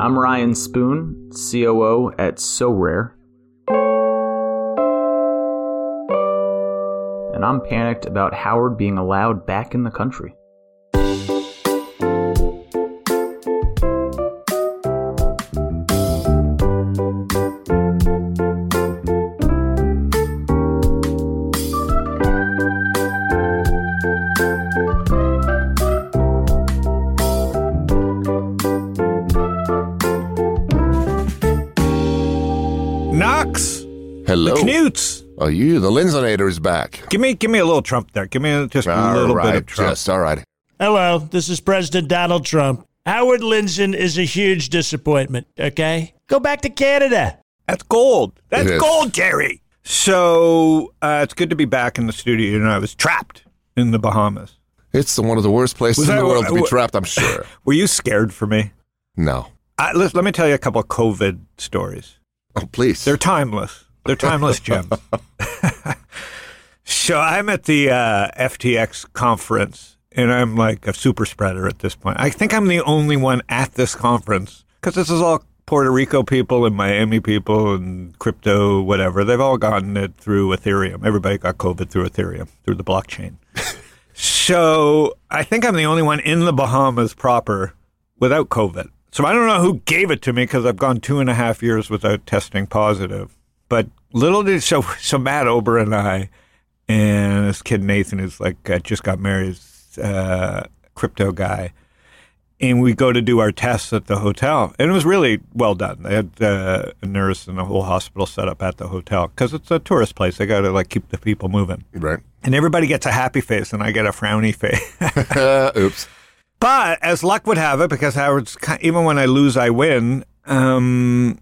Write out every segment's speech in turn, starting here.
I'm Ryan Spoon, COO at Sorare. And I'm panicked about Howard being allowed back in the country. Knutes. You? The Lindzonator is back. Give me, give me a little Trump there. Give me just a little right, bit of Trump. just all right. Hello, this is President Donald Trump. Howard Lindzon is a huge disappointment, okay? Go back to Canada. That's gold. That's It is. gold, Jerry. So uh, it's good to be back in the studio. You know, I was trapped in the Bahamas. It's the- one of the worst places Was in that- the world to be wa- trapped. I'm sure. Were you scared for me? No. Uh, let, let me tell you a couple of COVID stories. Oh, please. They're timeless. They're timeless gems. so I'm at the uh, FTX conference, and I'm like a super spreader at this point. I think I'm the only one at this conference because this is all Puerto Rico people and Miami people and crypto, whatever. They've all gotten it through Ethereum. Everybody got COVID through Ethereum, through the blockchain. so I think I'm the only one in the Bahamas proper without COVID. So I don't know who gave it to me because I've gone two and a half years without testing positive. But little did so so Matt Ober and I and this kid Nathan who's like uh, just got married, uh, crypto guy, and we go to do our tests at the hotel, and it was really well done. They had uh, a nurse and a whole hospital set up at the hotel because it's a tourist place. They got to like keep the people moving, right. and everybody gets a happy face, and I get a frowny face. Oops. But as luck would have it, because Howard's even when I lose, I win. Um,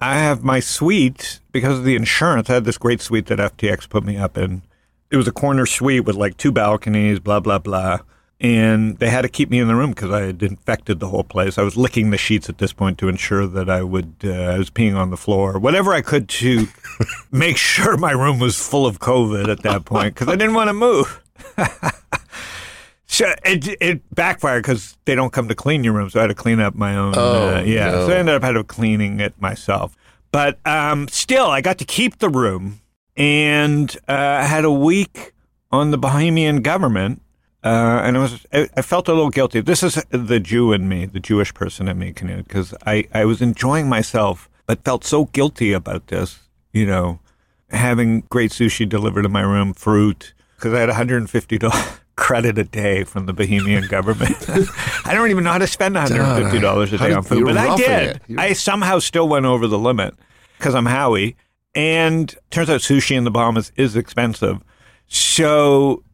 I have my suite because of the insurance. I had this great suite that FTX put me up in. It was a corner suite with like two balconies, blah blah blah, and they had to keep me in the room because I had infected the whole place. I was licking the sheets at this point to ensure that I would. Uh, I was peeing on the floor, whatever I could to make sure my room was full of COVID at that point because I didn't want to move. So it, it backfired because they don't come to clean your room, so I had to clean up my own. Oh, uh, yeah, no. so I ended up had to cleaning it myself. But um, still, I got to keep the room, and uh, I had a week on the Bahamian government, uh, and I was I, I felt a little guilty. This is the Jew in me, the Jewish person in me, because I I was enjoying myself, but felt so guilty about this. You know, having great sushi delivered to my room, fruit, because I had $150 credit a day from the Bahamian government. I don't even know how to spend $150 a day on food, but I did. I somehow still went over the limit because I'm Howie. And turns out sushi in the Bahamas is expensive. So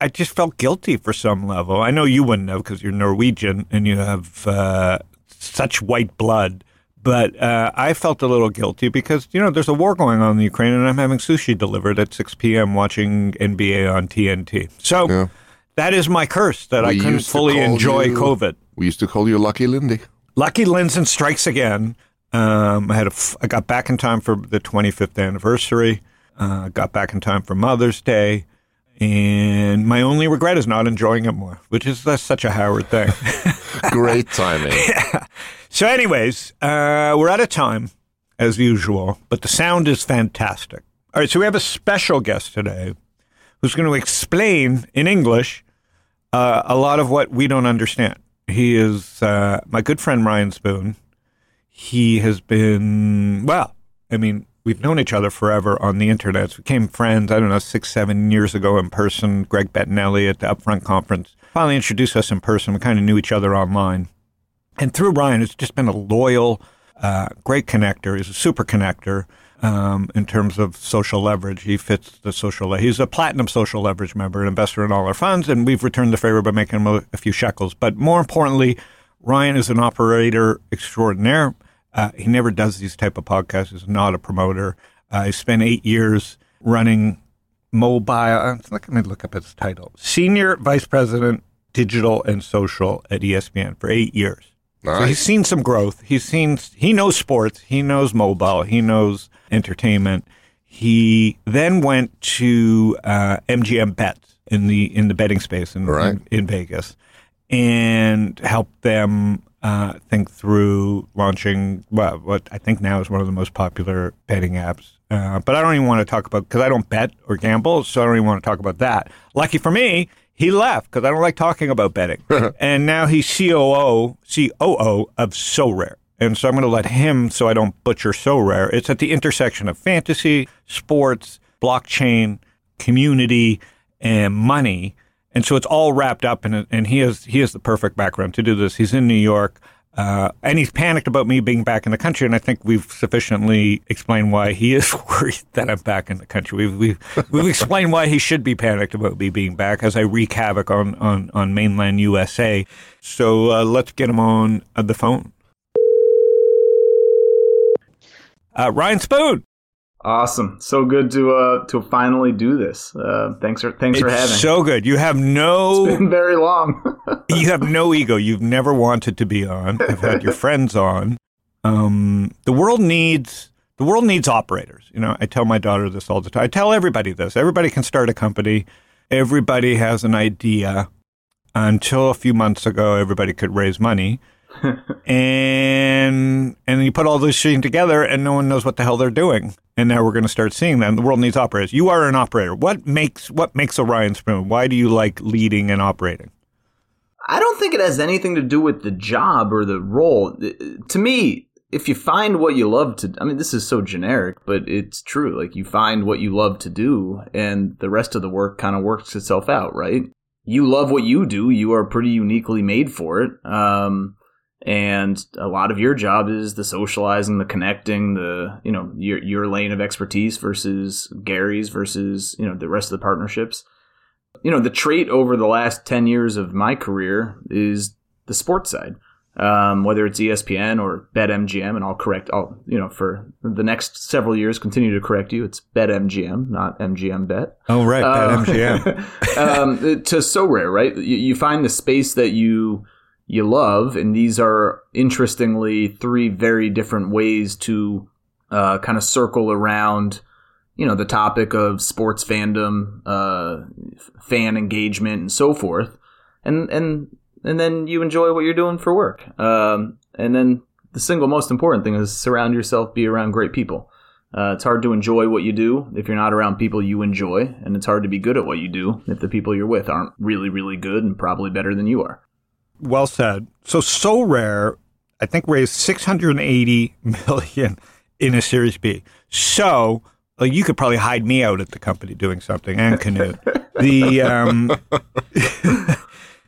I just felt guilty for some level. I know you wouldn't have because you're Norwegian and you have uh, such white blood. But uh, I felt a little guilty because, you know, there's a war going on in Ukraine and I'm having sushi delivered at 6 p.m. watching NBA on TNT. So Yeah. That is my curse that I couldn't fully enjoy you- COVID. We used to call you Lucky Lindy. Lucky Lindzon strikes again. Um, I had a f- I got back in time for the 25th anniversary. Uh, got back in time for Mother's Day, and my only regret is not enjoying it more, which is that's such a Howard thing. Great timing. so, anyways, uh, we're out of time as usual, but the sound is fantastic. All right, so we have a special guest today who's going to explain in English uh, a lot of what we don't understand. He is uh, my good friend Ryan Spoon. He has been well. I mean, we've known each other forever on the internet. We became friends. I don't know, six, seven years ago in person. Greg Bettinelli at the Upfront conference finally introduced us in person. We kind of knew each other online. And through Ryan, it's just been a loyal, uh, great connector. He's a super connector um, in terms of social leverage. He fits the social. He's a platinum social leverage member, an investor in all our funds, and we've returned the favor by making him a, a few shekels. But more importantly, Ryan is an operator extraordinaire. Uh, he never does these type of podcasts. He's not a promoter. Uh, he spent eight years running mobile. uh, Let me look up his title: Senior Vice President, Digital and Social at ESPN for eight years. So he's seen some growth. He's seen he knows sports. He knows mobile. He knows entertainment. He then went to uh, MGM Bet in the in the betting space in Right. in, in Vegas and helped them uh, think through launching well, what I think now is one of the most popular betting apps. Uh, but I don't even want to talk about because I don't bet or gamble, so I don't even want to talk about that. Lucky for me, he left because I don't like talking about betting, and now he's COO COO of Sorare. And so I'm going to let him, so I don't butcher Sorare. It's at the intersection of fantasy, sports, blockchain, community, and money. And so it's all wrapped up in it. And he has he has the perfect background to do this. He's in New York. Uh, and he's panicked about me being back in the country, and I think we've sufficiently explained why he is worried that I'm back in the country. We've we've, we've explained why he should be panicked about me being back as I wreak havoc on on, on mainland USA. So uh, let's get him on uh, the phone. Uh, Ryan Spoon. Awesome. So good to uh to finally do this. Uh thanks for thanks for having. so good. You have no it's been very long. you have no ego. You've never wanted to be on. I've had your friends on. Um, the world needs the world needs operators. You know, I tell my daughter this all the time. I tell everybody this. Everybody can start a company. Everybody has an idea. Until a few months ago, everybody could raise money. and and you put all those things together and no one knows what the hell they're doing. And now we're going to start seeing. And the world needs operators. You are an operator. What makes what makes Orion Spoon? Why do you like leading and operating? I don't think it has anything to do with the job or the role. To me, if you find what you love to I mean this is so generic, but it's true. Like you find what you love to do and the rest of the work kind of works itself out, right? You love what you do, you are pretty uniquely made for it. Um and a lot of your job is the socializing, the connecting, the you know your your lane of expertise versus Gary's versus you know the rest of the partnerships. You know the trait over the last ten years of my career is the sports side. Um, whether it's ESPN or BetMGM, and I'll correct. I'll you know for the next several years continue to correct you. It's BetMGM, not MGM Bet. Oh right, Um, BetMGM. um, to Sorare, right? You, you find the space that you you love, and these are interestingly three very different ways to uh, kind of circle around, you know, the topic of sports fandom, uh, fan engagement, and so forth, and and and then you enjoy what you're doing for work, um, and then the single most important thing is surround yourself, be around great people. Uh, it's hard to enjoy what you do if you're not around people you enjoy, and it's hard to be good at what you do if the people you're with aren't really, really good and probably better than you are. Well said. So Sorare, I think raised 680 million in a Series B. So like you could probably hide me out at the company doing something and Canute. the um,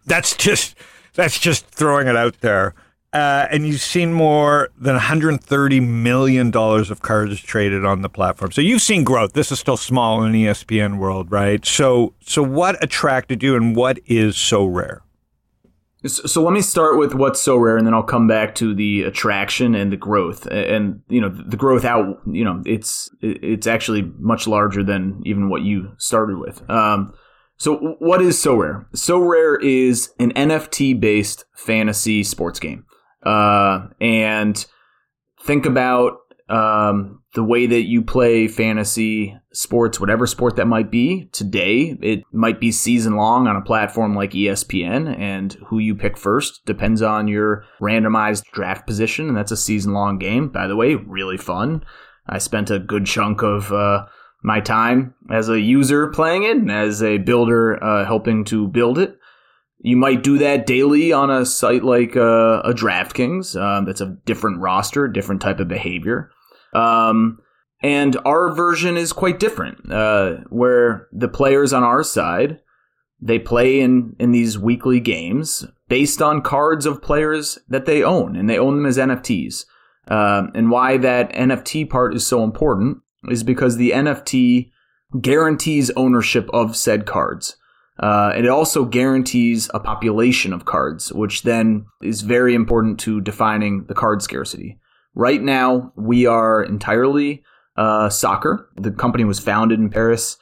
that's just that's just throwing it out there. Uh, and you've seen more than 130 million dollars of cards traded on the platform. So you've seen growth. This is still small in the ESPN world, right? So so what attracted you, and what is Sorare? So, let me start with what's Sorare, and then I'll come back to the attraction and the growth. And you know, the growth out, you know, it's it's actually much larger than even what you started with. Um, so what is Sorare? So rare is an NFT based fantasy sports game. Uh, and think about um, the way that you play fantasy sports, whatever sport that might be today. It might be season long on a platform like ESPN, and who you pick first depends on your randomized draft position, and that's a season long game. By the way, really fun. I spent a good chunk of uh, my time as a user playing it and as a builder uh, helping to build it. You might do that daily on a site like uh, a DraftKings. Um, that's a different roster, different type of behavior. Um, and our version is quite different, uh, where the players on our side they play in in these weekly games based on cards of players that they own, and they own them as NFTs. Um, and why that NFT part is so important is because the NFT guarantees ownership of said cards. Uh, and it also guarantees a population of cards, which then is very important to defining the card scarcity. Right now, we are entirely uh, soccer. The company was founded in Paris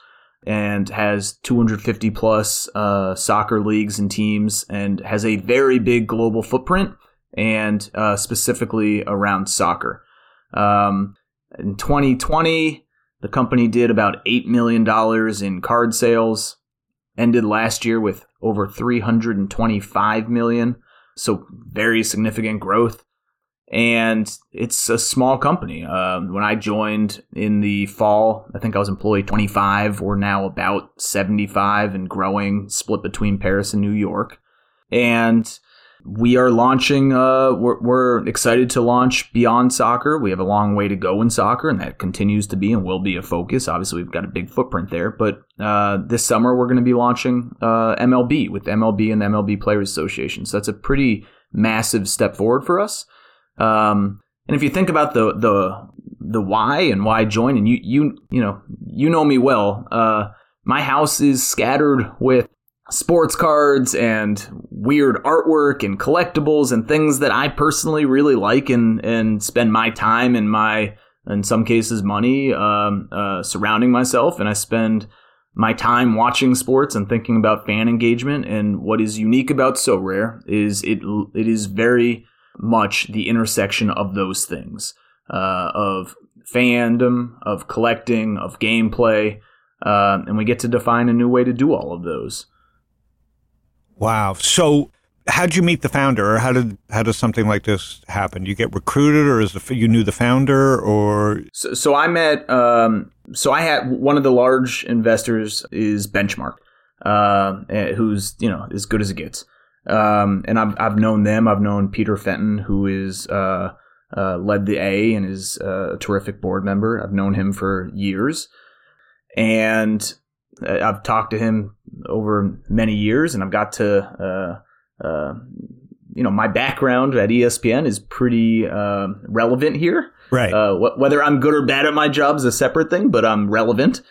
and has 250 plus uh, soccer leagues and teams and has a very big global footprint and uh, specifically around soccer. Um, in 2020, the company did about $8 million in card sales ended last year with over 325 million. so very significant growth. And it's a small company. Um, when I joined in the fall, I think I was employee 25. We're now about 75 and growing, split between Paris and New York. And we are launching, uh, we're, we're excited to launch Beyond Soccer. We have a long way to go in soccer, and that continues to be and will be a focus. Obviously, we've got a big footprint there. But uh, this summer, we're going to be launching uh, MLB with MLB and the MLB Players Association. So that's a pretty massive step forward for us. Um, and if you think about the the the why and why join, and you you you know you know me well, uh, my house is scattered with sports cards and weird artwork and collectibles and things that I personally really like and and spend my time and my in some cases money um, uh, surrounding myself, and I spend my time watching sports and thinking about fan engagement. And what is unique about Sorare is it it is very much the intersection of those things uh, of fandom, of collecting, of gameplay, uh, and we get to define a new way to do all of those. Wow. So, how'd you meet the founder, or how did how does something like this happen? You get recruited, or is the, you knew the founder, or so, so I met. Um, so I had one of the large investors is Benchmark, uh, who's you know as good as it gets. Um, and I've I've known them. I've known Peter Fenton, who is uh, uh, led the A and is uh, a terrific board member. I've known him for years, and I've talked to him over many years, and I've got to, uh, uh, you know, my background at ESPN is pretty uh, relevant here. Right. Uh, wh- whether I'm good or bad at my job is a separate thing, but I'm relevant.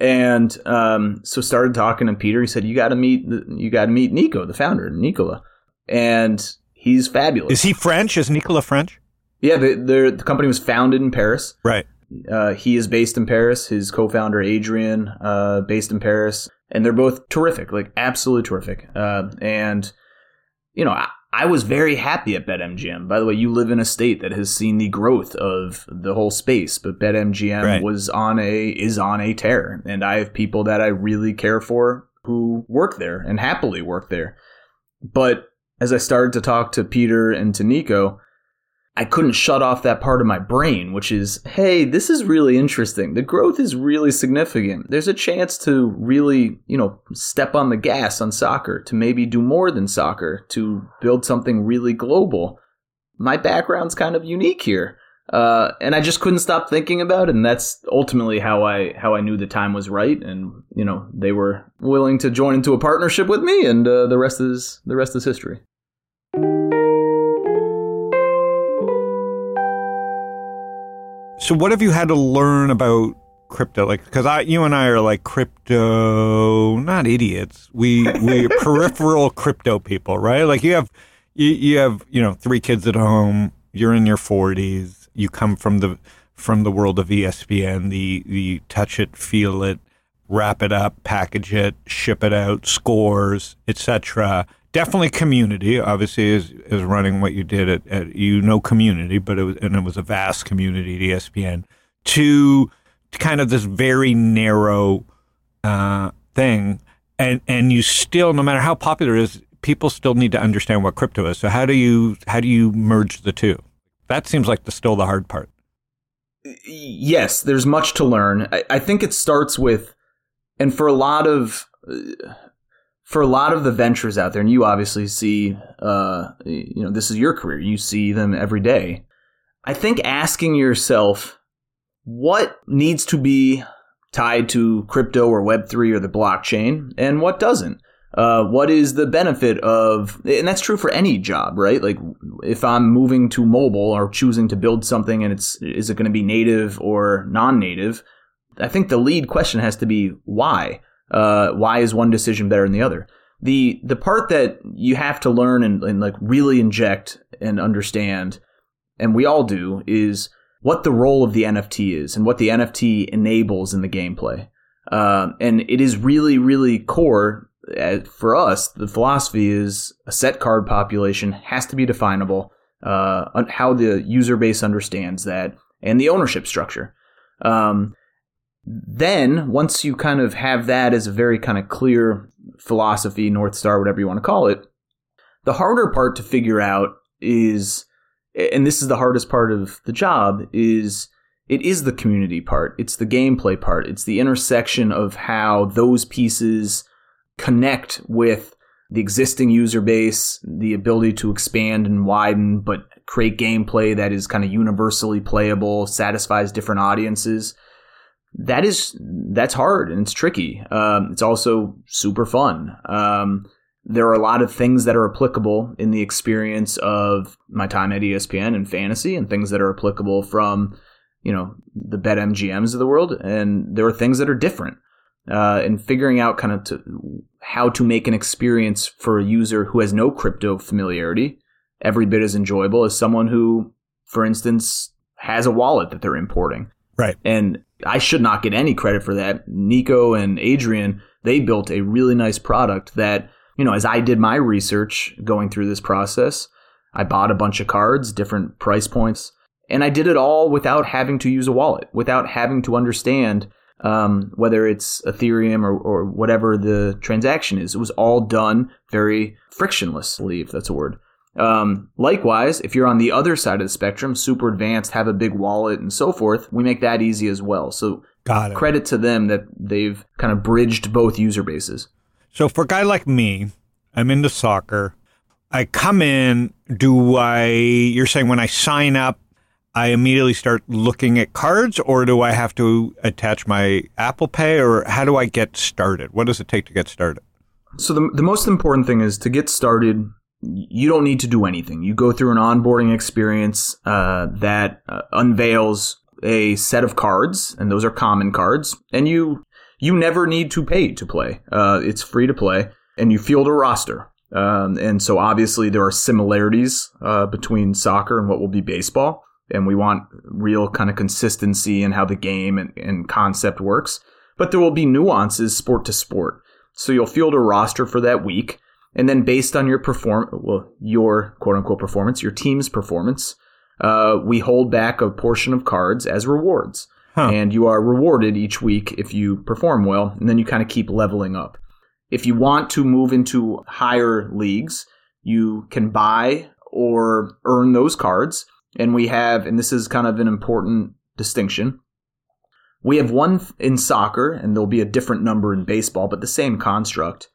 And um, so started talking to Peter. He said, "You got to meet, the, you got to meet Nico, the founder, Nicola, and he's fabulous." Is he French? Is Nicola French? Yeah, the, the, the company was founded in Paris. Right. Uh, he is based in Paris. His co-founder Adrien, uh, based in Paris, and they're both terrific, like absolutely terrific. Uh, and you know, I, I, was very happy at BetMGM. By the way, you live in a state that has seen the growth of the whole space, but BetMGM right. was on a is on a tear, and I have people that I really care for who work there and happily work there. But as I started to talk to Peter and to Nico, I couldn't shut off that part of my brain, which is, hey, this is really interesting. The growth is really significant. There's a chance to really, you know, step on the gas on soccer, to maybe do more than soccer, to build something really global. My background's kind of unique here. Uh, and I just couldn't stop thinking about it, and that's ultimately how I how I knew the time was right, and you know they were willing to join into a partnership with me, and uh, the rest is the rest is history. So, what have you had to learn about crypto? Like, because I, you and I are like crypto, not idiots. We we peripheral crypto people, right? Like, you have you, you have you know three kids at home. You're in your forties. You come from the from the world of ESPN. The the touch it, feel it, wrap it up, package it, ship it out, scores, etc definitely community. Obviously is is running what you did at, at, you know community but it was and it was a vast community at espn to, kind of this very narrow uh, thing. And and you still no matter how popular it is people still need to understand what crypto is. So how do you how do you merge the two? That seems like the still the hard part. Yes there's much to learn. I, I think it starts with and for a lot of uh, for a lot of the ventures out there, and you obviously see, uh, you know, this is your career. You see them every day. I think asking yourself what needs to be tied to crypto or Web3 or the blockchain and what doesn't. Uh, what is the benefit of, and that's true for any job, right? Like if I'm moving to mobile or choosing to build something and it's, is it going to be native or non native? I think the lead question has to be why? Uh, why is one decision better than the other? The the part that you have to learn and, and like really inject and understand, and we all do, is what the role of the NFT is and what the NFT enables in the gameplay. Uh, and it is really, really core uh, for us. The philosophy is a set card population has to be definable, uh, how the user base understands that, and the ownership structure. Um, then once you kind of have that as a very kind of clear philosophy, North Star, whatever you want to call it, The harder part to figure out is, and this is the hardest part of the job, is it is the community part. It's the gameplay part. It's the intersection of how those pieces connect with the existing user base, the ability to expand and widen, but create gameplay that is kind of universally playable, satisfies different audiences. That is that's hard and it's tricky. Um, it's also super fun. Um, there are a lot of things that are applicable in the experience of my time at ESPN and fantasy, and things that are applicable from you know the bet MGMs of the world, and there are things that are different. Uh, and figuring out kind of to, how to make an experience for a user who has no crypto familiarity every bit as enjoyable as someone who, for instance, has a wallet that they're importing. Right. And I should not get any credit for that. Nico and Adrien, they built a really nice product that, you know, as I did my research going through this process, I bought a bunch of cards, different price points, and I did it all without having to use a wallet, without having to understand um, whether it's Ethereum or, or whatever the transaction is. It was all done very frictionlessly, if that's a word. Um, likewise, if you're on the other side of the spectrum, super advanced, have a big wallet and so forth, we make that easy as well. So Got it. credit to them that they've kind of bridged both user bases. So for a guy like me, I'm into soccer. I come in, do I you're saying when I sign up, I immediately start looking at cards or do I have to attach my Apple Pay or how do I get started? What does it take to get started? So the, the most important thing is to get started. You don't need to do anything. You go through an onboarding experience uh, that uh, unveils a set of cards, and those are common cards, and you you never need to pay to play. Uh, it's free to play, and you field a roster. Um, and so obviously there are similarities uh, between soccer and what will be baseball, and we want real kind of consistency in how the game and, and concept works. But there will be nuances sport to sport. So you'll field a roster for that week, and then based on your perform, well, your quote unquote performance, your team's performance, uh, we hold back a portion of cards as rewards, Huh. and you are rewarded each week if you perform well, and then you kind of keep leveling up. If you want to move into higher leagues, you can buy or earn those cards, and we have, and this is kind of an important distinction. We have one in soccer, and there'll be a different number in baseball, but the same construct.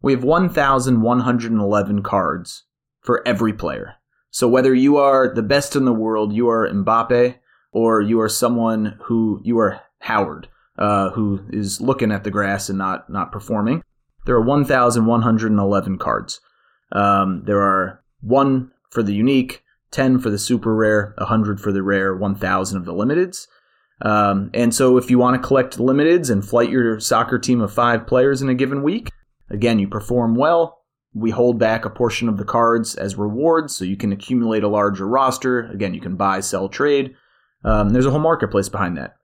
We have 1,111 cards for every player. So whether you are the best in the world, you are Mbappe, or you are someone who you are Howard, uh, who is looking at the grass and not not performing. There are 1,111 cards. Um, there are one for the unique, 10 for the super rare, 100 for the rare, 1,000 of the limiteds. Um, and so if you want to collect limiteds and flight your soccer team of five players in a given week, again, you perform well. We hold back a portion of the cards as rewards so you can accumulate a larger roster. Again, you can buy, sell, trade. Um, there's a whole marketplace behind that.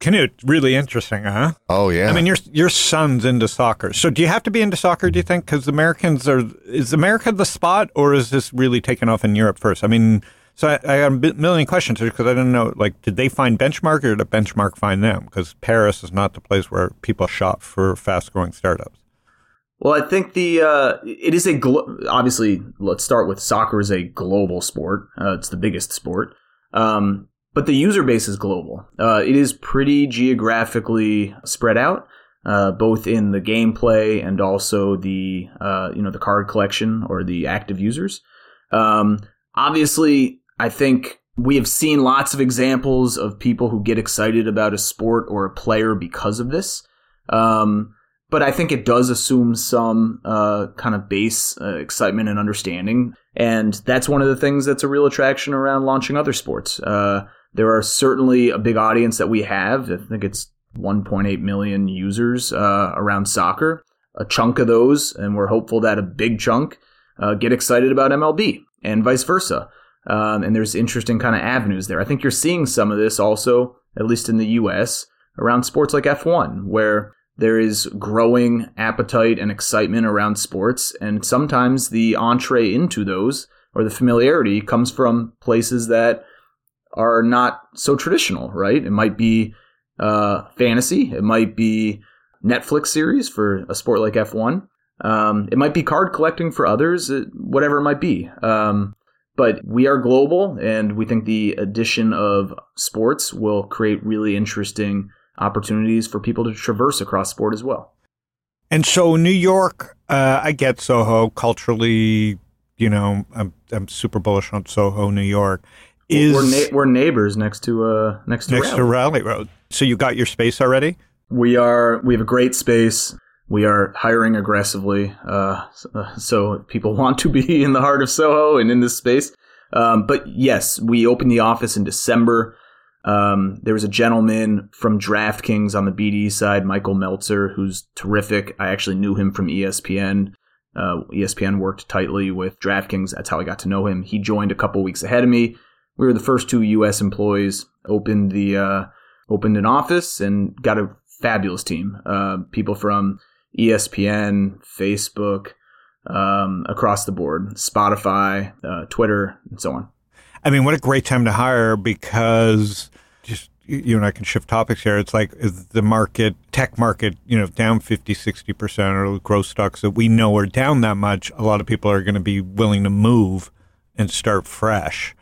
Canute, really interesting, huh? Oh yeah. I mean, your your son's into soccer. So do you have to be into soccer? Do you think? Because Americans are is America the spot, or is this really taken off in Europe first? I mean, so I, I got a million questions here because I didn't know. Like, did they find benchmark, or did benchmark find them? Because Paris is not the place where people shop for fast growing startups. Well, I think the uh, it is a glo- obviously. Let's start with soccer is a global sport. Uh, it's the biggest sport, um, but the user base is global. Uh, it is pretty geographically spread out, uh, both in the gameplay and also the uh, you know the card collection or the active users. Um, obviously, I think we have seen lots of examples of people who get excited about a sport or a player because of this. Um, but I think it does assume some uh, kind of base uh, excitement and understanding, and that's one of the things that's a real attraction around launching other sports. Uh, there are certainly a big audience that we have. I think it's 1.8 million users uh, around soccer. A chunk of those, and we're hopeful that a big chunk uh, get excited about MLB and vice versa. Um, and there's interesting kind of avenues there. I think you're seeing some of this also, at least in the U.S., around sports like F1, where there is growing appetite and excitement around sports, and sometimes the entree into those or the familiarity comes from places that are not so traditional, right? It might be uh, fantasy, it might be Netflix series for a sport like F1. Um, it might be card collecting for others, uh, whatever it might be. Um, but we are global, and we think the addition of sports will create really interesting opportunities for people to traverse across sport as well. And so, New York, uh, I get Soho culturally. You know, I'm I'm super bullish on Soho, New York. Is we're, na- we're neighbors next to uh next to next Raleigh. to Raleigh Road. So you got your space already? We are we have a great space. We are hiring aggressively, uh, so people want to be in the heart of Soho and in this space. Um, but yes, we opened the office in December. Um, there was a gentleman from DraftKings on the BD side, Michael Meltzer, who's terrific. I actually knew him from ESPN. Uh, ESPN worked tightly with DraftKings. That's how I got to know him. He joined a couple weeks ahead of me. We were the first two U.S. employees. Opened the uh, opened an office and got a fabulous team. Uh, people from ESPN, Facebook, um, across the board, Spotify, uh, Twitter, and so on. I mean, what a great time to hire because just you and I can shift topics here. It's like the market, tech market, you know, down 50, 60% or growth stocks that we know are down that much. A lot of people are going to be willing to move and start fresh.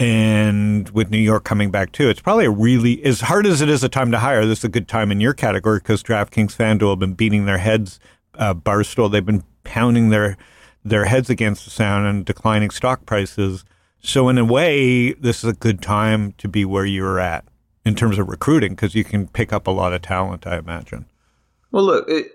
And with New York coming back too, it's probably a really, as hard as it is a time to hire, this is a good time in your category because DraftKings FanDuel have been beating their heads, uh, Barstool, they've been pounding their, their heads against the sound and declining stock prices. So in a way, this is a good time to be where you're at in terms of recruiting because you can pick up a lot of talent, I imagine. Well, look, it,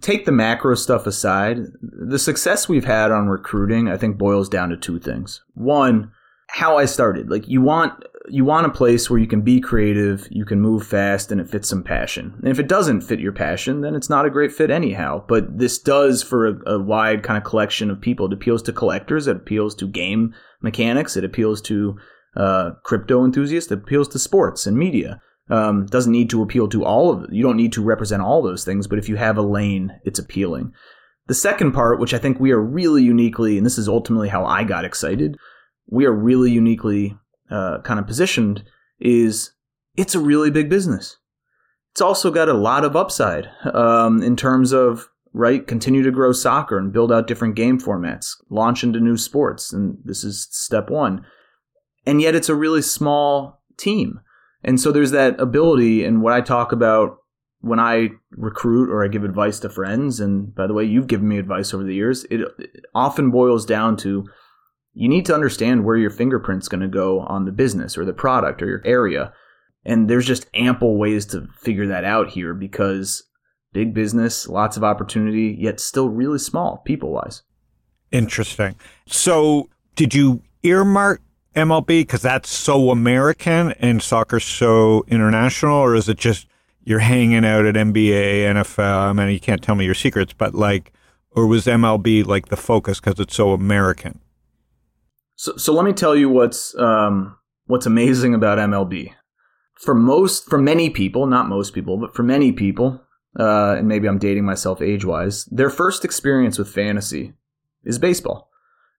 take the macro stuff aside. The success we've had on recruiting, I think, boils down to two things. One, how I started. Like you want you want a place where you can be creative, you can move fast, and it fits some passion. And if it doesn't fit your passion, then it's not a great fit anyhow. But this does for a, a wide kind of collection of people. It appeals to collectors. It appeals to game mechanics. It appeals to uh, crypto enthusiasts. It appeals to sports and media. Um, doesn't need to appeal to all of you don't need to represent all those things but if you have a lane it's appealing the second part which i think we are really uniquely and this is ultimately how i got excited we are really uniquely uh, kind of positioned is it's a really big business. It's also got a lot of upside um, in terms of right continue to grow soccer and build out different game formats launch into new sports and this is step one. And yet it's a really small team. And so there's that ability, and what I talk about when I recruit or I give advice to friends, and by the way, you've given me advice over the years, it, it often boils down to you need to understand where your fingerprint's going to go on the business or the product or your area. And there's just ample ways to figure that out here because big business, lots of opportunity, yet still really small people wise. Interesting. So, did you earmark MLB because that's so American and soccer's so international, or is it just you're hanging out at NBA, NFL? I mean, you can't tell me your secrets, but like, or was MLB like the focus because it's so American? So, so let me tell you what's um, what's amazing about MLB. For most, for many people, not most people, but for many people, uh, and maybe I'm dating myself age wise, their first experience with fantasy is baseball.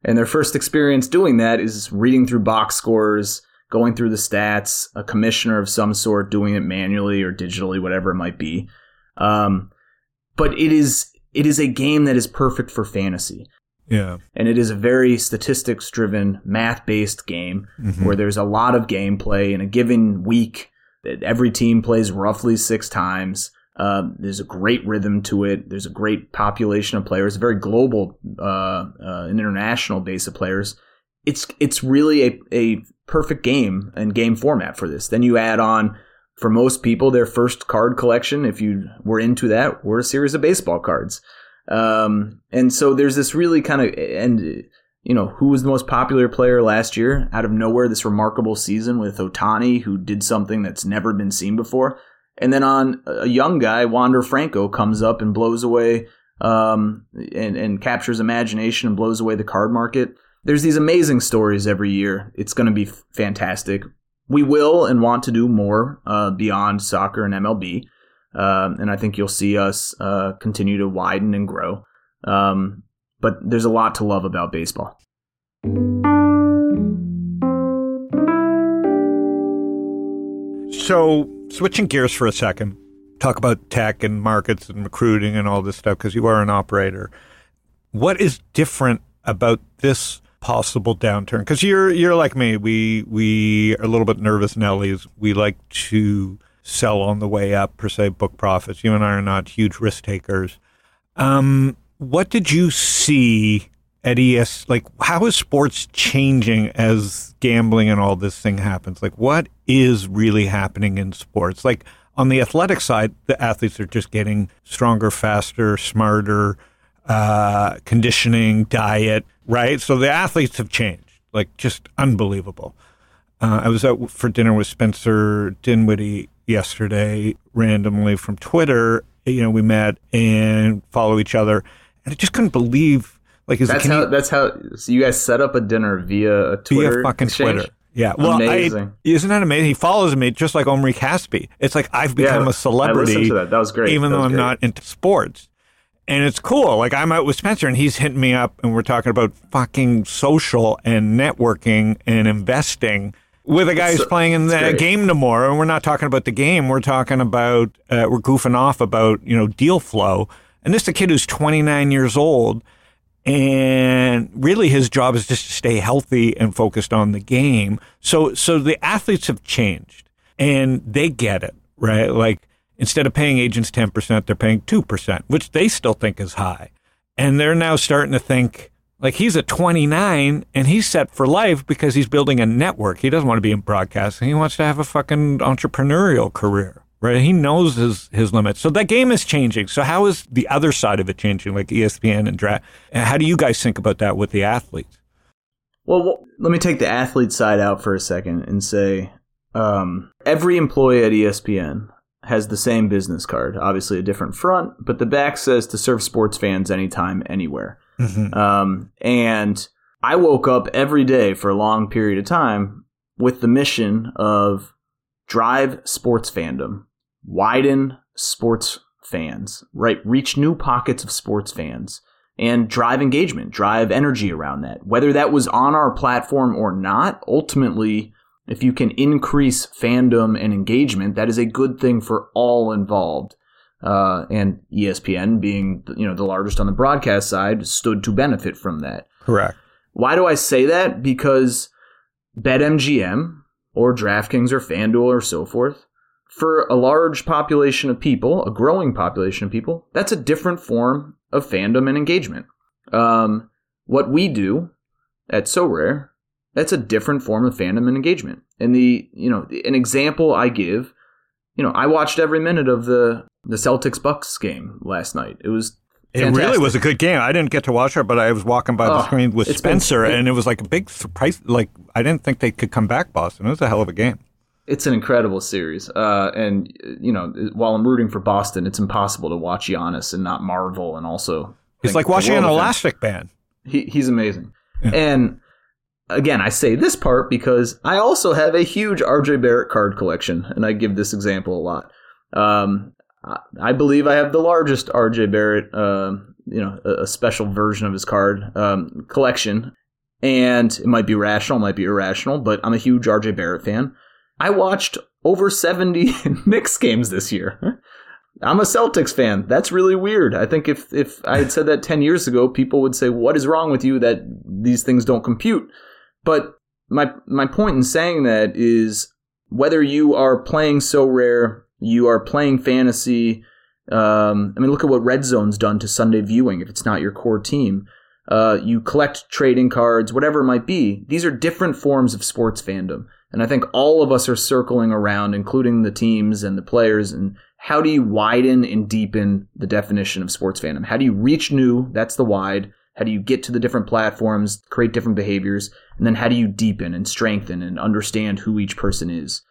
And their first experience doing that is reading through box scores, going through the stats, a commissioner of some sort doing it manually or digitally, whatever it might be. Um, but it is it is a game that is perfect for fantasy. Yeah. And it is a very statistics driven, math based game Mhm. where there's a lot of gameplay in a given week. That every team plays roughly six times. Uh, there's a great rhythm to it. There's a great population of players, a very global, uh, uh, an international base of players. It's it's really a, a perfect game and game format for this. Then you add on, for most people, their first card collection, if you were into that, were a series of baseball cards. Um, and so there's this really kind of and you know who was the most popular player last year out of nowhere this remarkable season with Ohtani who did something that's never been seen before. And then on a young guy Wander Franco comes up and blows away um, and, and captures imagination and blows away the card market. There's these amazing stories every year. It's going to be fantastic. We will and want to do more uh, beyond soccer and MLB um, and I think you'll see us uh, continue to widen and grow um, but there's a lot to love about baseball. So, switching gears for a second, talk about tech and markets and recruiting and all this stuff because you are an operator. What is different about this possible downturn? Because you're you're like me. We we are a little bit nervous Nellies. We like to sell on the way up per se, book profits. You and I are not huge risk takers. Um, what did you see at ES? Like, how is sports changing as gambling and all this thing happens? Like, what is really happening in sports? Like, on the athletic side, the athletes are just getting stronger, faster, smarter, uh, conditioning, diet, right? So the athletes have changed, like, just unbelievable. Uh, I was out for dinner with Spencer Dinwiddie yesterday, randomly from Twitter. You know, we met and follow each other, and I just couldn't believe like is That's it, how. That's how. So you guys set up a dinner via a Twitter via fucking exchange? Twitter. Yeah, well, I, Amazing. isn't that amazing? He follows me just like Omri Caspi. It's like I've become Yeah, a I celebrity. listened to that. That was great. even though I'm great. not into sports. And it's cool. Like I'm out with Spencer and he's hitting me up and we're talking about fucking social and networking and investing with a guy It's- who's playing in the game tomorrow. And we're not talking about the game. We're talking about, uh, we're goofing off about, you know, deal flow. And this is a kid who's 29 years old. And really his job is just to stay healthy and focused on the game. So, so the athletes have changed and they get it, right? Like instead of paying agents 10%, they're paying 2%, which they still think is high. And they're now starting to think like he's a 29 and he's set for life because he's building a network. He doesn't want to be in broadcasting. He wants to have a fucking entrepreneurial career, right? He knows his, his limits. So that game is changing. So how is the other side of it changing, like ESPN and draft? And how do you guys think about that with the athletes? Well, let me take the athlete side out for a second and say um, every employee at ESPN has the same business card, obviously a different front, but the back says to serve sports fans anytime, anywhere. Um, and I woke up every day for a long period of time with the mission of drive sports fandom, widen sports fans, right? Reach new pockets of sports fans and drive engagement, drive energy around that. Whether that was on our platform or not, ultimately, if you can increase fandom and engagement, that is a good thing for all involved. Uh, and ESPN, being you know the largest on the broadcast side, stood to benefit from that. Correct. Why do I say that? Because BetMGM or DraftKings or FanDuel or so forth, for a large population of people, a growing population of people, that's a different form of fandom and engagement. Um, what we do at Sorare, that's a different form of fandom and engagement. And the, you know, an example I give, you know, I watched every minute of the the Celtics Bucks game last night. It was It really was a good game. I didn't get to watch it, but I was walking by the Oh, screen with it's been- Spencer, it- and it was like a big surprise. Like I didn't think they could come back, Boston. It was a hell of a game. it's an incredible series. Uh, and you know, while I'm rooting for Boston, it's impossible to watch Giannis and not marvel and also. It's like watching an world of him. elastic band. He, he's amazing. And again, I say this part because I also have a huge RJ Barrett card collection, and I give this example a lot. Um, I- believe I have the largest RJ Barrett, um, you know, a, a special version of his card um, collection, and it might be rational, might be irrational, but I'm a huge RJ Barrett fan. I watched over 70 Knicks games this year. I'm a Celtics fan. That's really weird. I think if if I had said that 10 years ago, people would say, "What is wrong with you that these things don't compute?" But my my point in saying that is whether you are playing Sorare, you are playing fantasy. Um, I mean, look at what Red Zone's done to Sunday viewing. If it's not your core team, uh, you collect trading cards, whatever it might be. These are different forms of sports fandom, and I think all of us are circling around, including the teams and the players. And how do you widen and deepen the definition of sports fandom? How do you reach new? That's the wide. How do you get to the different platforms, create different behaviors, and then how do you deepen and strengthen and understand who each person is?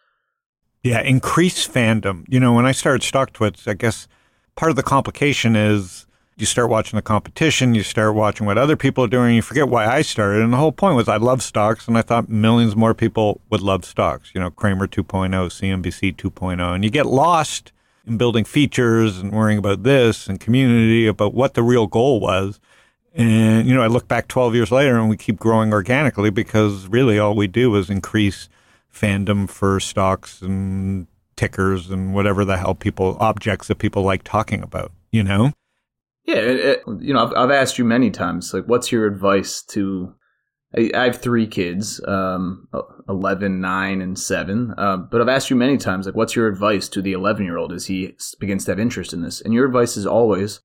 Yeah, increase fandom. You know, when I started StockTwits, I guess part of the complication is you start watching the competition, you start watching what other people are doing, you forget why I started. And the whole point was I love stocks, and I thought millions more people would love stocks. You know, Cramer 2.0, CNBC 2.0, and you get lost in building features and worrying about this and community, about what the real goal was. And, you know, I look back 12 years later and we keep growing organically because really all we do is increase fandom for stocks and tickers and whatever the hell people objects that people like talking about. You know? Yeah, it, it, you know, I've, I've asked you many times, like, what's your advice to? I, I have three kids, um, 11, 9, and 7. Uh, but I've asked you many times, like, what's your advice to the 11 year old as he begins to have interest in this? And your advice is always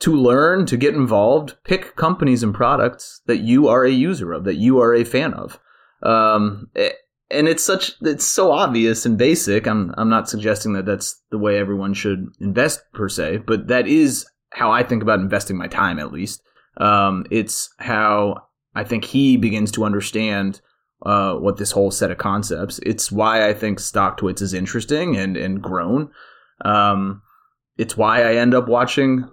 to learn, to get involved, pick companies and products that you are a user of, that you are a fan of. Um, eh, and it's such it's so obvious and basic. I'm I'm not suggesting that that's the way everyone should invest per se, but that is how I think about investing my time. At least, um, it's how I think he begins to understand uh, what this whole set of concepts. It's why I think StockTwits is interesting and and grown. Um, it's why I end up watching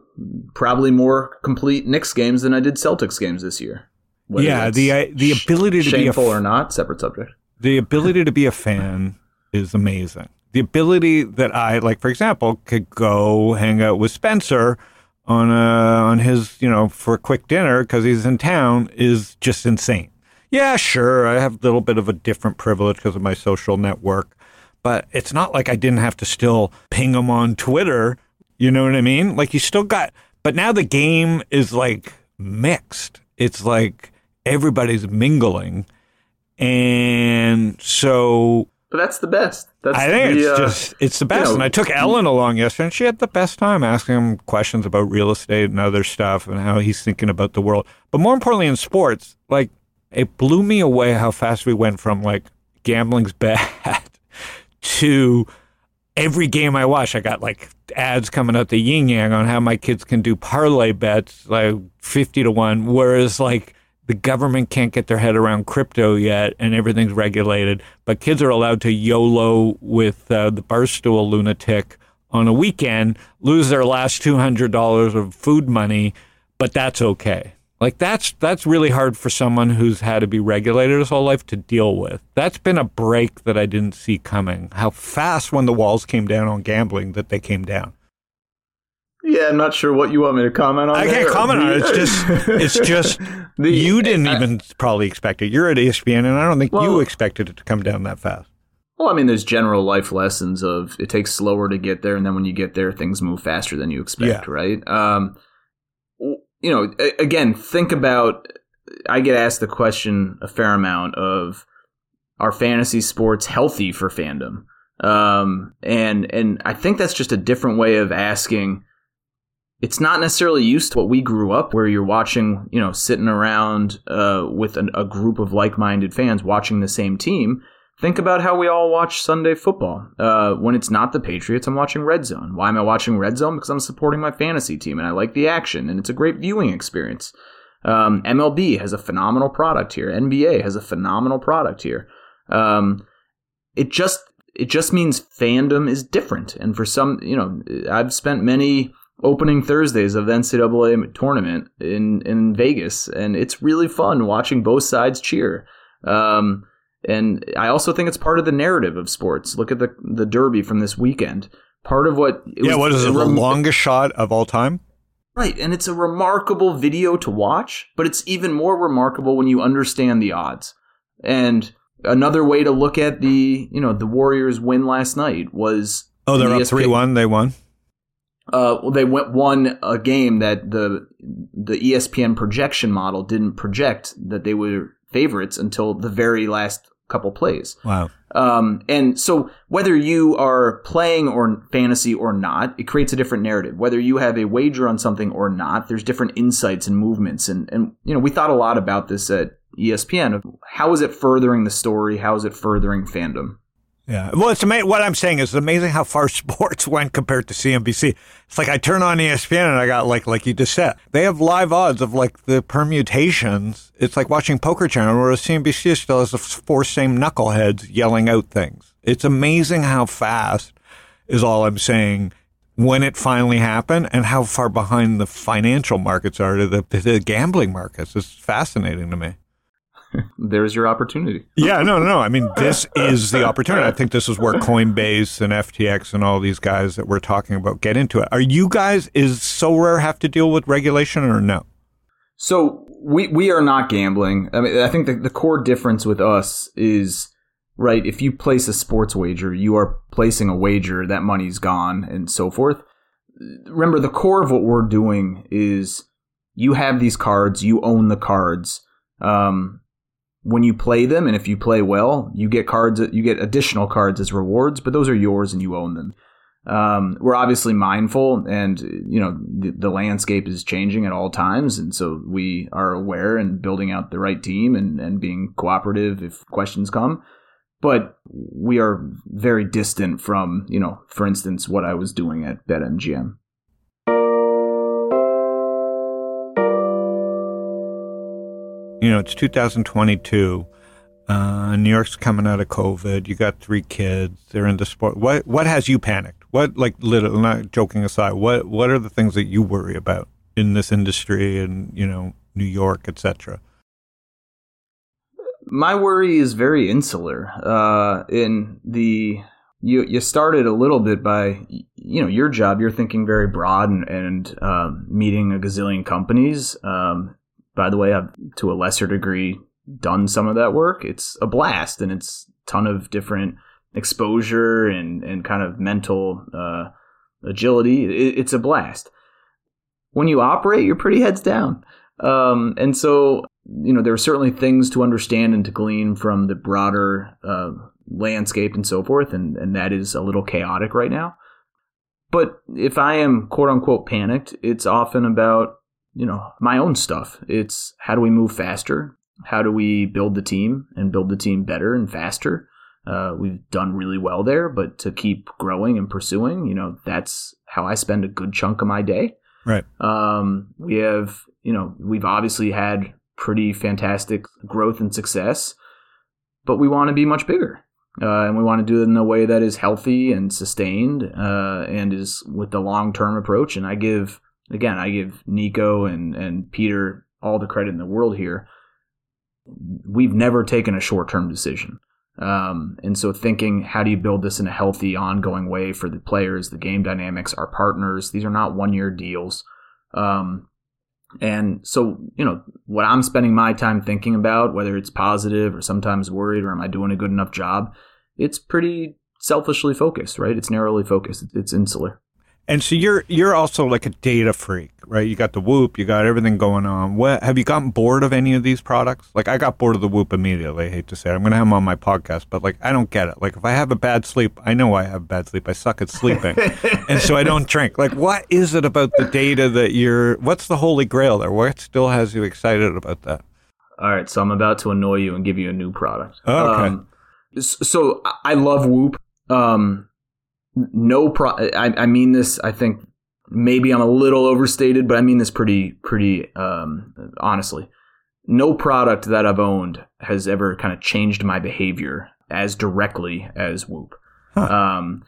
probably more complete Knicks games than I did Celtics games this year. Whether yeah, the uh, the ability to be a shameful f- or not, separate subject. The ability to be a fan is amazing. The ability that I like, for example, could go hang out with Spencer on a, on his, you know, for a quick dinner because he's in town is just insane. Yeah, sure, I have a little bit of a different privilege because of my social network, but it's not like I didn't have to still ping him on Twitter. You know what I mean? Like you still got, but now the game is like mixed. It's like everybody's mingling. And so But that's the best. That's I think the, it's uh, just it's the best. know, and I took Ellen along yesterday, and she had the best time asking him questions about real estate and other stuff and how he's thinking about the world. But more importantly, in sports, like it blew me away how fast we went from like gambling's bad to every game I watch, I got like ads coming out the yin yang on how my kids can do parlay bets like fifty to one, whereas like the government can't get their head around crypto yet and everything's regulated, but kids are allowed to YOLO with uh, the Barstool lunatic on a weekend, lose their last $200 of food money, but that's okay. Like that's that's really hard for someone who's had to be regulated his whole life to deal with. That's been a break that I didn't see coming. How fast when the walls came down on gambling that they came down. Yeah, I'm not sure what you want me to comment on. I can't comment on it. It's just it's just The- you didn't I- even probably expect it. You're at ESPN, and I don't think you expected it to come down that fast. Well, I mean, there's general life lessons of it takes slower to get there, and then when you get there, things move faster than you expect, Yeah. right? Um, you know, again, think about. I get asked the question a fair amount of, are fantasy sports healthy for fandom? Um, and and I think that's just a different way of asking. It's not necessarily used to what we grew up, where you're watching, you know, sitting around uh, with an, a group of like-minded fans watching the same team. Think about how we all watch Sunday football. Uh, when it's not the Patriots, I'm watching Red Zone. Why am I watching Red Zone? Because I'm supporting my fantasy team and I like the action and it's a great viewing experience. Um, MLB has a phenomenal product here. NBA has a phenomenal product here. Um, it just it just means fandom is different. And for some, you know, I've spent many opening Thursdays of the NCAA tournament in in Vegas, and it's really fun watching both sides cheer. Um, and I also think it's part of the narrative of sports. Look at the the Derby from this weekend. Part of what it yeah, was what is it? The rem- longest shot of all time? Right, and it's a remarkable video to watch, but it's even more remarkable when you understand the odds. And another way to look at the, you know, the Warriors win last night was Oh, they're the up three one. They won. Uh, well, they went won a game that the the ESPN projection model didn't project that they were favorites until the very last couple plays. Wow. Um, and so whether you are playing or fantasy or not, it creates a different narrative. Whether you have a wager on something or not, there's different insights and movements. And, and, you know, we thought a lot about this at ESPN of how is it furthering the story? How is it furthering fandom? Yeah. Well, it's amazing. What I'm saying is it's amazing how far sports went compared to CNBC. It's like I turn on ESPN and I got like like you just said, they have live odds of like the permutations. It's like watching Poker Channel, whereas CNBC still has the four same knuckleheads yelling out things. It's amazing how fast is all I'm saying when it finally happened and how far behind the financial markets are to the, to the gambling markets. It's fascinating to me. There's your opportunity. Yeah, no, no, no. I mean, this is the opportunity. I think this is where Coinbase and FTX and all these guys that we're talking about get into it. Are you guys, is Sorare have to deal with regulation or no? So we we are not gambling. I mean, I think the, the core difference with us is right? If you place a sports wager, you are placing a wager, that money's gone and so forth. Remember, the core of what we're doing is you have these cards, you own the cards. Um, when you play them, and if you play well, you get cards, you get additional cards as rewards, but those are yours and you own them. Um, we're obviously mindful, and you know the, the, landscape is changing at all times, and so we are aware and building out the right team and, and being cooperative if questions come. But we are very distant from, you know, for instance, what I was doing at BetMGM. You know, it's 2022. Uh, New York's coming out of COVID. You got three kids. They're in the sport. What what has you panicked? What like literally not joking aside, what what are the things that you worry about in this industry and you know New York, etc. My worry is very insular. Uh, in the you you started a little bit by you know your job. You're thinking very broad and, and uh, meeting a gazillion companies. Um, by the way, I've to a lesser degree done some of that work. It's a blast and it's ton of different exposure and, and kind of mental uh, agility. It, it's a blast. When you operate, you're pretty heads down. Um, and so, you know, there are certainly things to understand and to glean from the broader uh, landscape and so forth. And, and that is a little chaotic right now. But if I am quote unquote panicked, it's often about, you know, my own stuff. It's how do we move faster? How do we build the team and build the team better and faster? Uh, we've done really well there, but to keep growing and pursuing, you know, that's how I spend a good chunk of my day. Right. Um, we have, you know, we've obviously had pretty fantastic growth and success, but we want to be much bigger. Uh, and we want to do it in a way that is healthy and sustained uh, and is with the long term approach. And I give, again, I give Nico and, and Peter all the credit in the world here. We've never taken a short term decision. Um, and so thinking, how do you build this in a healthy, ongoing way for the players, the game dynamics, our partners? These are not one year deals. Um, and so, you know, what I'm spending my time thinking about, whether it's positive or sometimes worried or am I doing a good enough job, it's pretty selfishly focused, right? It's narrowly focused. It's insular. And so you're you're also like a data freak, right? You got the Whoop, you got everything going on. What have you gotten bored of any of these products? Like I got bored of the Whoop immediately. I hate to say it. I'm gonna have them on my podcast, but like I don't get it. Like if I have a bad sleep, I know I have bad sleep. I suck at sleeping, and so I don't drink. Like what is it about the data that you're? What's the holy grail there? What still has you excited about that? All right, so I'm about to annoy you and give you a new product. Oh, okay. Um, so I love Whoop. Um, no pro I, I mean this i think maybe i'm a little overstated but i mean this pretty pretty um, honestly. No product that i've owned has ever kind of changed my behavior as directly as whoop. Huh. um,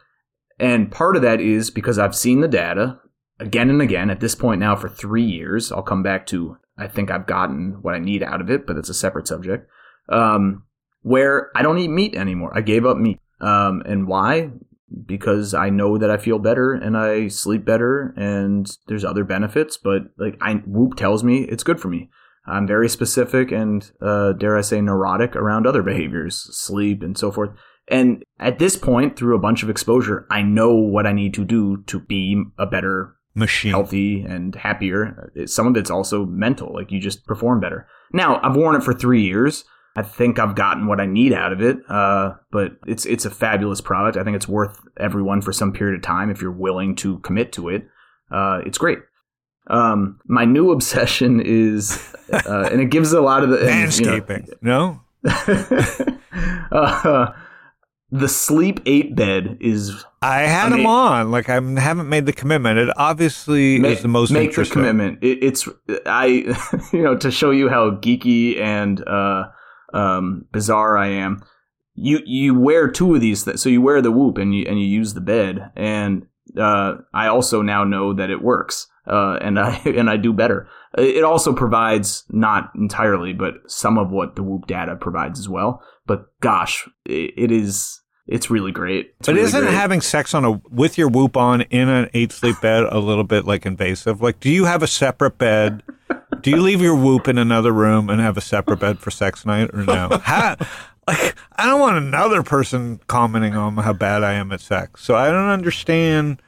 and part of that is because i've seen the data again and again at this point now for three years. I'll come back to i think i've gotten what i need out of it but it's a separate subject. Um, where i don't eat meat anymore. I gave up meat. Um, and why because I know that I feel better and I sleep better and there's other benefits, but like I Whoop tells me it's good for me. I'm very specific and uh, dare I say neurotic around other behaviors, sleep and so forth. And at this point, through a bunch of exposure, I know what I need to do to be a better machine, healthy and happier. Some of it's also mental, like you just perform better. Now I've worn it for three years. I think I've gotten what I need out of it. Uh, but it's it's a fabulous product. I think it's worth everyone for some period of time if you're willing to commit to it. Uh, it's great. Um, my new obsession is, uh, and it gives a lot of the landscaping. You know, no. uh, the sleep eight bed is. I had them on. Like I haven't made the commitment. It obviously make, is the most make the commitment. It, it's I, you know, to show you how geeky and uh, um, bizarre I am. You you wear two of these, th- so you wear the Whoop and you and you use the bed, and uh, I also now know that it works, uh, and I and I do better. It also provides not entirely, but some of what the Whoop data provides as well. But gosh, it, it is it's really great. It's but really isn't great. having sex on a with your whoop on in an eight sleep bed a little bit like invasive? Like, do you have a separate bed? Do you leave your whoop in another room and have a separate bed for sex night, or no? How, like I don't want another person commenting on how bad I am at sex. So I don't understand.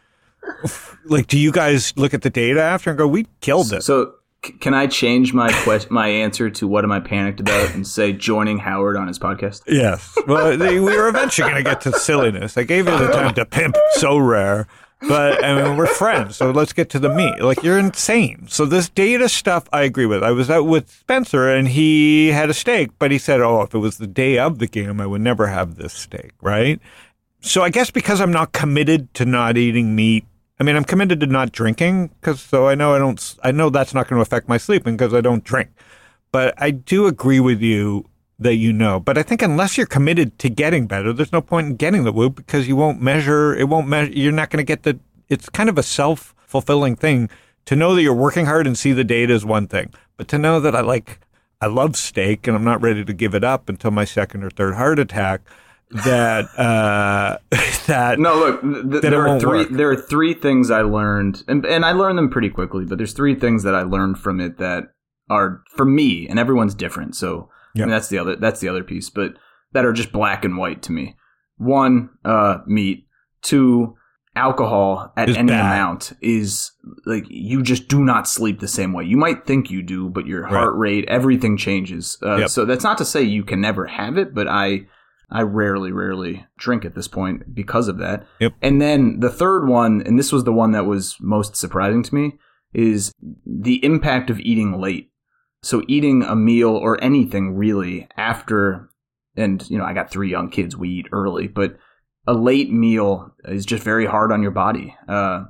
Like, do you guys look at the data after and go, "We killed it"? So can I change my quest- my answer to what am I panicked about and say joining Howard on his podcast? Yes. Well, we were eventually going to get to silliness. I gave you the time to pimp Sorare, but I mean, we're friends, so let's get to the meat. Like, you're insane. So, this data stuff, I agree with. I was out with Spencer and he had a steak, but he said, oh, if it was the day of the game, I would never have this steak, right? So, I guess because I'm not committed to not eating meat, I mean, I'm committed to not drinking because so I know I don't, I know that's not going to affect my sleeping because I don't drink. But I do agree with you that you know. But I think unless you're committed to getting better, there's no point in getting the whoop because you won't measure. It won't measure. You're not going to get the. It's kind of a self fulfilling thing to know that you're working hard and see the data is one thing, but to know that I like, I love steak and I'm not ready to give it up until my second or third heart attack. That uh, that No, look, th- th- Then it there are three. work. There are three things I learned, and and I learned them pretty quickly. But there's three things that I learned from it that are for me, and everyone's different. So I mean, that's the other. That's the other piece, but that are just black and white to me. One, uh, meat. Two, alcohol at Is any bad. amount is like you just do not sleep the same way. You might think you do, but your Right. heart rate, everything changes. Uh, Yep. So that's not to say you can never have it, but I. I rarely, rarely drink at this point because of that. Yep. And then the third one, and this was the one that was most surprising to me, is the impact of eating late. So eating a meal or anything really after, and you know, I got three young kids, we eat early, but a late meal is just very hard on your body. Uh,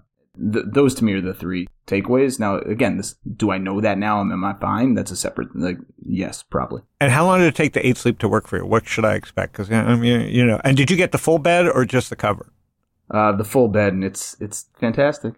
th- those to me are the three takeaways. Now, again, this do I know that now? Am I fine? That's a separate, like, yes, probably. And how long did it take the eight sleep to work for you? What should I expect? Because I mean, you know, and did you get the full bed or just the cover? Uh, the full bed, and it's it's fantastic.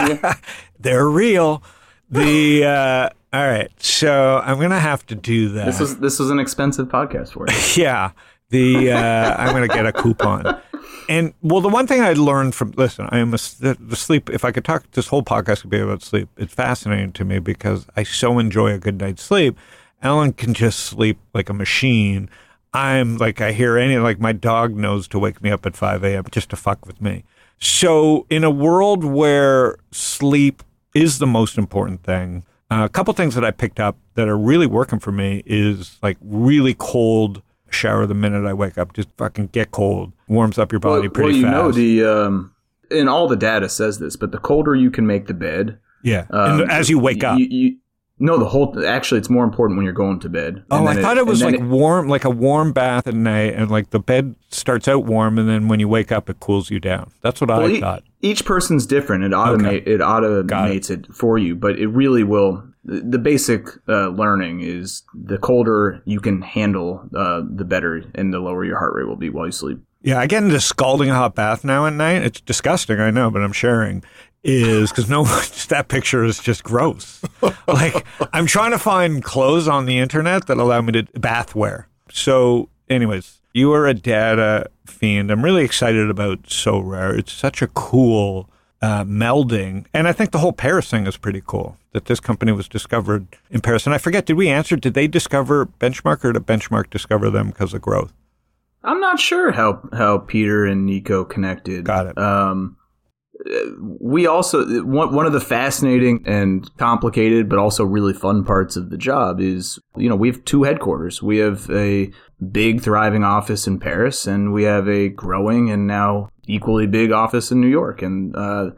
They're real. The uh, all right, so I'm gonna have to do that. This was this was an expensive podcast for you. yeah. The uh, I'm gonna get a coupon. And well, the one thing I learned from listen, I am a, the, the sleep. If I could talk, this whole podcast could be about sleep. It's fascinating to me because I so enjoy a good night's sleep. Ellen can just sleep like a machine. I'm like I hear any like my dog knows to wake me up at 5 a.m. just to fuck with me. So in a world where sleep is the most important thing, uh, a couple things that I picked up that are really working for me is like really cold shower the minute I wake up. Just fucking get cold, warms up your body well, pretty well, you fast. know the um, and all the data says this, but the colder you can make the bed, yeah, um, as you wake up. you, you, no, the whole actually it's more important when you're going to bed. Oh, I thought it was like then warm, like a warm bath at night, and like the bed starts out warm, and then when you wake up, it cools you down. That's what well, I e- thought. each person's different. It automate it automates it. for you, but it really will. The the basic uh, learning is the colder you can handle, uh, the better, and the lower your heart rate will be while you sleep. Yeah, I get into scalding hot bath now at night. It's disgusting, I know, but I'm sharing. Is because no, that picture is just gross. like I'm trying to find clothes on the internet that allow me to bathwear. So, anyways, you are a data fiend. I'm really excited about Sorare. It's such a cool uh, melding, and I think the whole Paris thing is pretty cool. That this company was discovered in Paris, and I forget, did we answer? Did they discover Benchmark, or did Benchmark discover them because of growth? I'm not sure how how Peter and Nico connected. Got it. Um, we also one of the fascinating and complicated, but also really fun parts of the job is you know we have two headquarters. We have a big thriving office in Paris, and we have a growing and now equally big office in New York. And uh,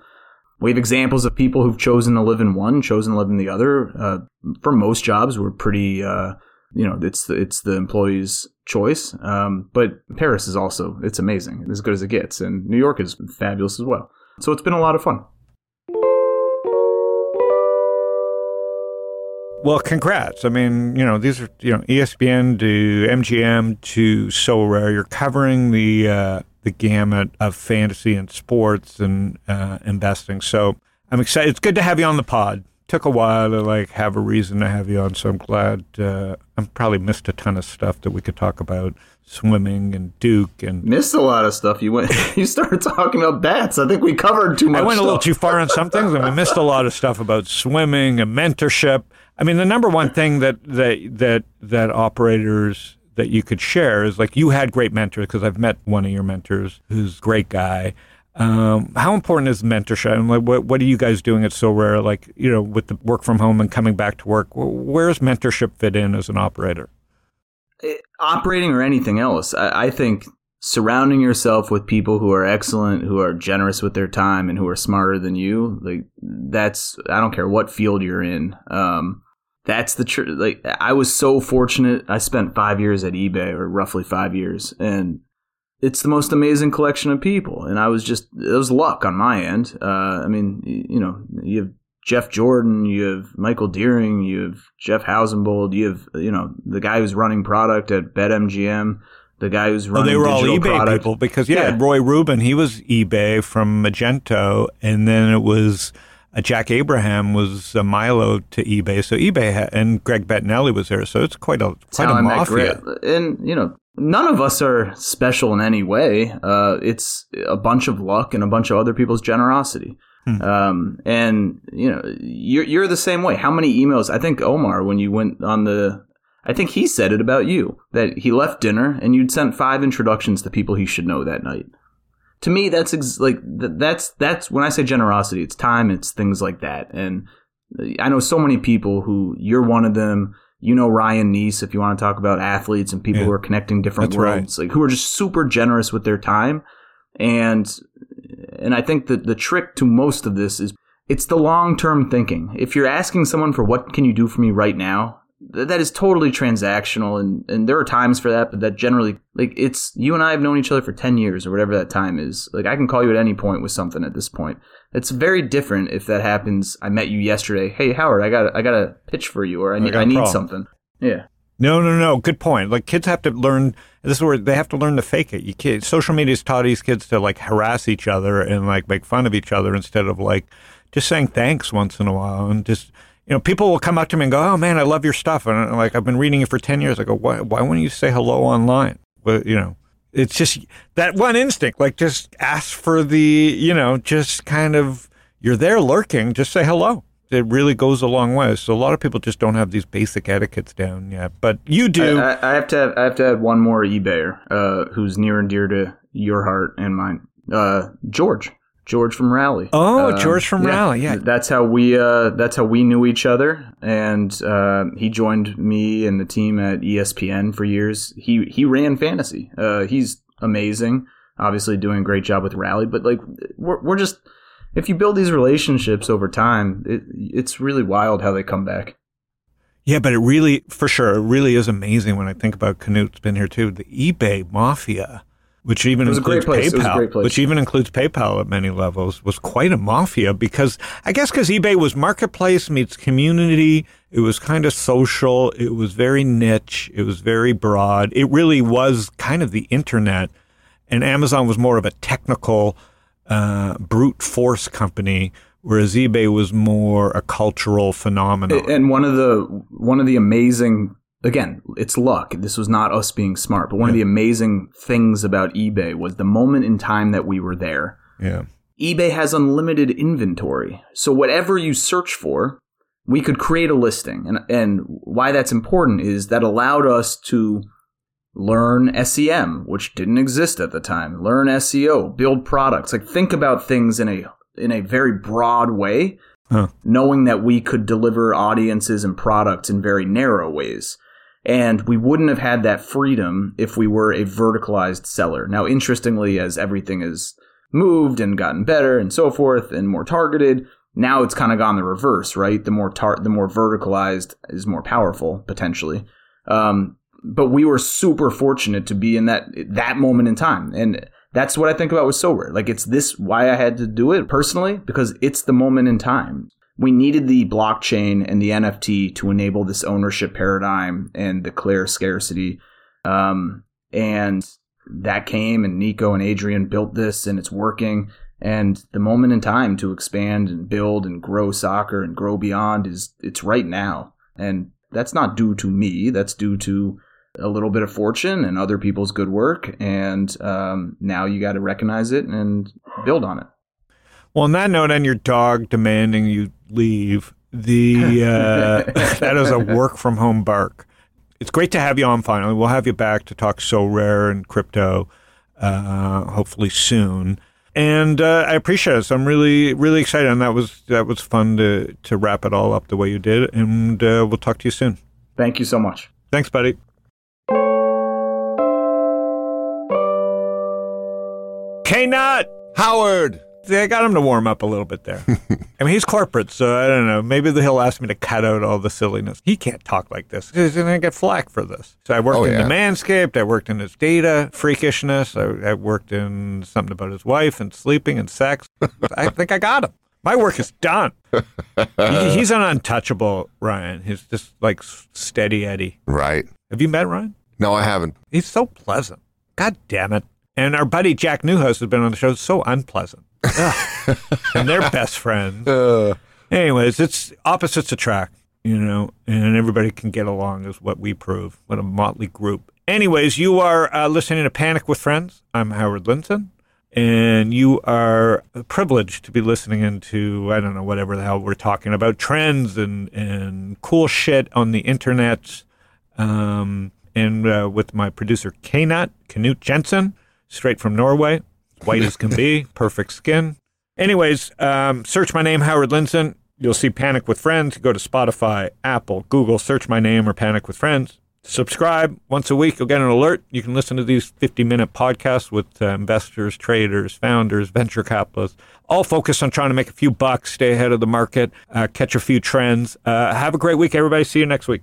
we have examples of people who've chosen to live in one, chosen to live in the other. Uh, for most jobs, we're pretty. Uh, you know, it's the, it's the employee's choice. Um, but Paris is also it's amazing, as good as it gets, and New York is fabulous as well. So it's been a lot of fun. Well, congrats. I mean, you know, these are, you know, ESPN to MGM to Sorare. You're covering the uh, the gamut of fantasy and sports and uh, investing. So I'm excited. It's good to have you on the pod. Took a while to like have a reason to have you on, so I'm glad. Uh, I'm probably missed a ton of stuff that we could talk about, swimming and Duke and Missed a lot of stuff. You went. You started talking about bats. I think we covered too much. I went a little too far on some things, and we missed a lot of stuff about swimming and mentorship. I mean, the number one thing that that that that operators that you could share is like you had great mentors because I've met one of your mentors who's a great guy. Um, how important is mentorship? And what, what are you guys doing at Sorare? Like, you know, with the work from home and coming back to work, wh- where does mentorship fit in as an operator? It- operating or anything else, I, I think surrounding yourself with people who are excellent, who are generous with their time, and who are smarter than you, like that's I don't care what field you're in. Um, that's the truth. like I was so fortunate. I spent five years at eBay, or roughly five years, and it's the most amazing collection of people. And I was just it was luck on my end. Uh, I mean, you know, you have Jeff Jordan, you have Michael Dearing, you have Jeff Housenbold, you have you know the guy who's running product at BetMGM, the guy who's Oh, running they were all eBay product. people because yeah, Yeah. Roy Rubin, he was eBay from Magento, and then it was uh, Jack Abraham was uh, Milo to eBay. So eBay ha- and Greg Bettinelli was there. So it's quite a quite a mafia. And you know, none of us are special in any way. Uh, it's a bunch of luck and a bunch of other people's generosity. Hmm. Um, and you know, you're you're the same way. How many emails? I think Omar, when you went on the, I think he said it about you that he left dinner and you'd sent five introductions to people he should know that night. To me, that's ex- like th- that's that's when I say generosity, it's time, it's things like that. And I know so many people who you're one of them. You know Ryan Nece, if you want to talk about athletes and people Yeah. who are connecting different That's right. worlds, like who are just super generous with their time. And and I think that the trick to most of this is it's the long term thinking. If you're asking someone for what can you do for me right now, that is totally transactional and, and there are times for that, but that generally like it's you and I have known each other for ten years or whatever that time is. Like I can call you at any point with something at this point. It's very different if that happens. I met you yesterday. Hey Howard, I got I got a pitch for you or I I a need problem. something. Yeah. No, no, no. Good point. Like kids have to learn. This is where they have to learn to fake it. You kids, social media's taught these kids to like harass each other and like make fun of each other instead of like just saying thanks once in a while and just you know people will come up to me and go, "Oh man, I love your stuff," and I'm like I've been reading it for ten years. I go, "Why? Why wouldn't you say hello online?" Well, you know, it's just that one instinct. Like just ask for the you know, just kind of you're there lurking. Just say hello. It really goes a long way. So a lot of people just don't have these basic etiquettes down yet, but you do. I, I- I have to have, I have to add one more eBayer uh, who's near and dear to your heart and mine. Uh, George, George from Rally. Oh, Um, George from Rally, yeah. That's how we uh, that's how we knew each other, and uh, he joined me and the team at ESPN for years. He he ran fantasy. Uh, he's amazing. Obviously, doing a great job with Rally, but like we're we're just if you build these relationships over time, it, it's really wild how they come back. Yeah, but it really, for sure, it really is amazing when I think about Knut's been here too. The eBay mafia, which even It was a great includes place. It was a PayPal, which even includes PayPal at many levels, was quite a mafia because I guess because eBay was marketplace meets community. It was kind of social. It was very niche. It was very broad. It really was kind of the internet, and Amazon was more of a technical, uh, brute force company. Whereas eBay was more a cultural phenomenon. And one of the one of the amazing again, it's luck. This was not us being smart, but one of the amazing things about eBay was the moment in time that we were there. yeah. eBay has unlimited inventory. So whatever you search for, we could create a listing. And and why that's important is that allowed us to learn SEM, which didn't exist at the time. Learn SEO, build products. Like think about things in a in a very broad way, Huh. knowing that we could deliver audiences and products in very narrow ways. And we wouldn't have had that freedom if we were a verticalized seller. Now, interestingly, as everything has moved and gotten better and so forth and more targeted, now it's kind of gone the reverse, right? The more tar- the more verticalized is more powerful potentially. Um, but we were super fortunate to be in that that moment in time, and that's what I think about with Sorare. Like it's this why I had to do it personally because it's the moment in time. We needed the blockchain and the NFT to enable this ownership paradigm and declare scarcity. Um, and that came, and Nico and Adrien built this, and it's working. And the moment in time to expand and build and grow soccer and grow beyond is it's right now. And that's not due to me. That's due to a little bit of fortune and other people's good work. And um, now you got to recognize it and build on it. Well, on that note, and your dog demanding you leave, the uh, that is a work from home bark. it's great to have you on finally. We'll have you back to talk Sorare and crypto, uh, hopefully soon. And uh, I appreciate it. So I'm really, really excited, and that was that was fun to to wrap it all up the way you did. And uh, we'll talk to you soon. Thank you so much. Thanks, buddy. Knut. Howard! I got him to warm up a little bit there. I mean, he's corporate, so I don't know. Maybe he'll ask me to cut out all the silliness. He can't talk like this. He's going to get flack for this. So I worked Oh, in yeah. the Manscaped. I worked in his data freakishness. I, I worked in something about his wife and sleeping and sex. I think I got him. My work is done. He- he's an untouchable, Ryan. He's just like steady Eddie. Right. Have you met Ryan? No, I haven't. He's so pleasant. God damn it. And our buddy Jack Newhouse has been on the show. So unpleasant. And they're best friends. Uh, Anyways, it's opposites attract, you know, and everybody can get along is what we prove. What a motley group. Anyways, you are uh, listening to Panic with Friends. I'm Howard Lindzon, and you are privileged to be listening into, I don't know, whatever the hell we're talking about, trends and, and cool shit on the internet. Um, and uh, with my producer, Knut, Knut Jensen, straight from Norway, white as can be, perfect skin. Anyways, um, search my name, Howard Lindzon. You'll see Panic with Friends. Go to Spotify, Apple, Google, search my name or Panic with Friends. Subscribe once a week. You'll get an alert. You can listen to these 50 minute podcasts with uh, investors, traders, founders, venture capitalists, all focused on trying to make a few bucks, stay ahead of the market, uh, catch a few trends. Uh, have a great week, everybody. See you next week.